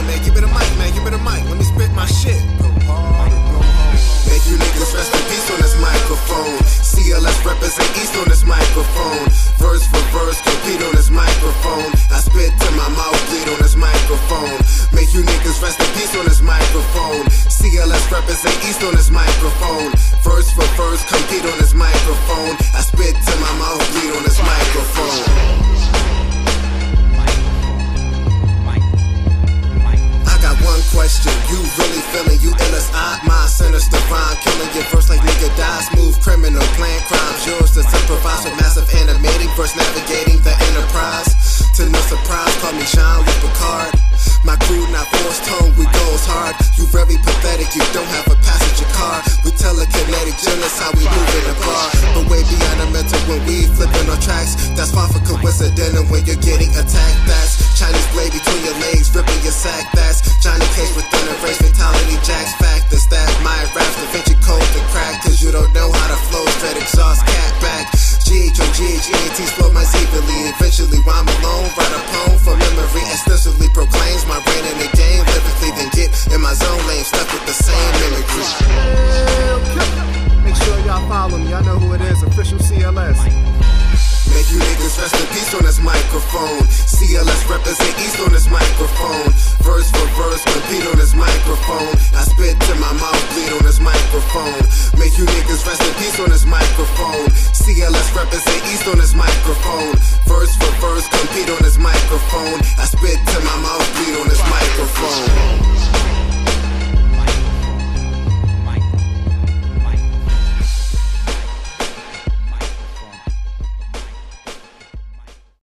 Yo, man, give me the mic, man, give me the mic. Let me spit my shit. Make you niggas rest in peace on this microphone. CLS represent East on this microphone. Verse for verse, compete on this microphone. I spit till my mouth bleed on this microphone. Make you niggas rest in peace on this microphone. CLS represent East on this microphone. Verse for verse, compete on this microphone. I spit You really feeling you ill as I? My sinister rhyme, killing your verse like nigga die. Smooth criminal, plan crimes. Yours to improvise with massive animating verse, navigating the enterprise. To no surprise, call me Jean Luc Picard. My crew not forced home, we goes hard. You very pathetic, you don't have a passenger car. We telekinetic, jealous how we move in the bar. But way beyond the mental when we flipping on tracks. That's far from coincidental when you're getting attacked. That's A race, fatality jacks. Fact is that my raps Da Vinci code to crack. Cause you don't know how to flow, straight exhaust, cat back. GH on GH, ENTs flow my evenly. Eventually, rhyme alone, write a poem for memory. Extensively proclaims my reign in the game. Lyrically, then get in my zone lane, stuck with the same mimicry. Make sure y'all follow me. Y'all know who it is. Official CLS. Make you niggas rest in peace on this microphone. CLS represent East on this. Compete on this microphone. I spit till my mouth bleed on this microphone. Make you niggas rest in peace on this microphone. CLS represent East on this microphone. Verse for verse, compete on this microphone.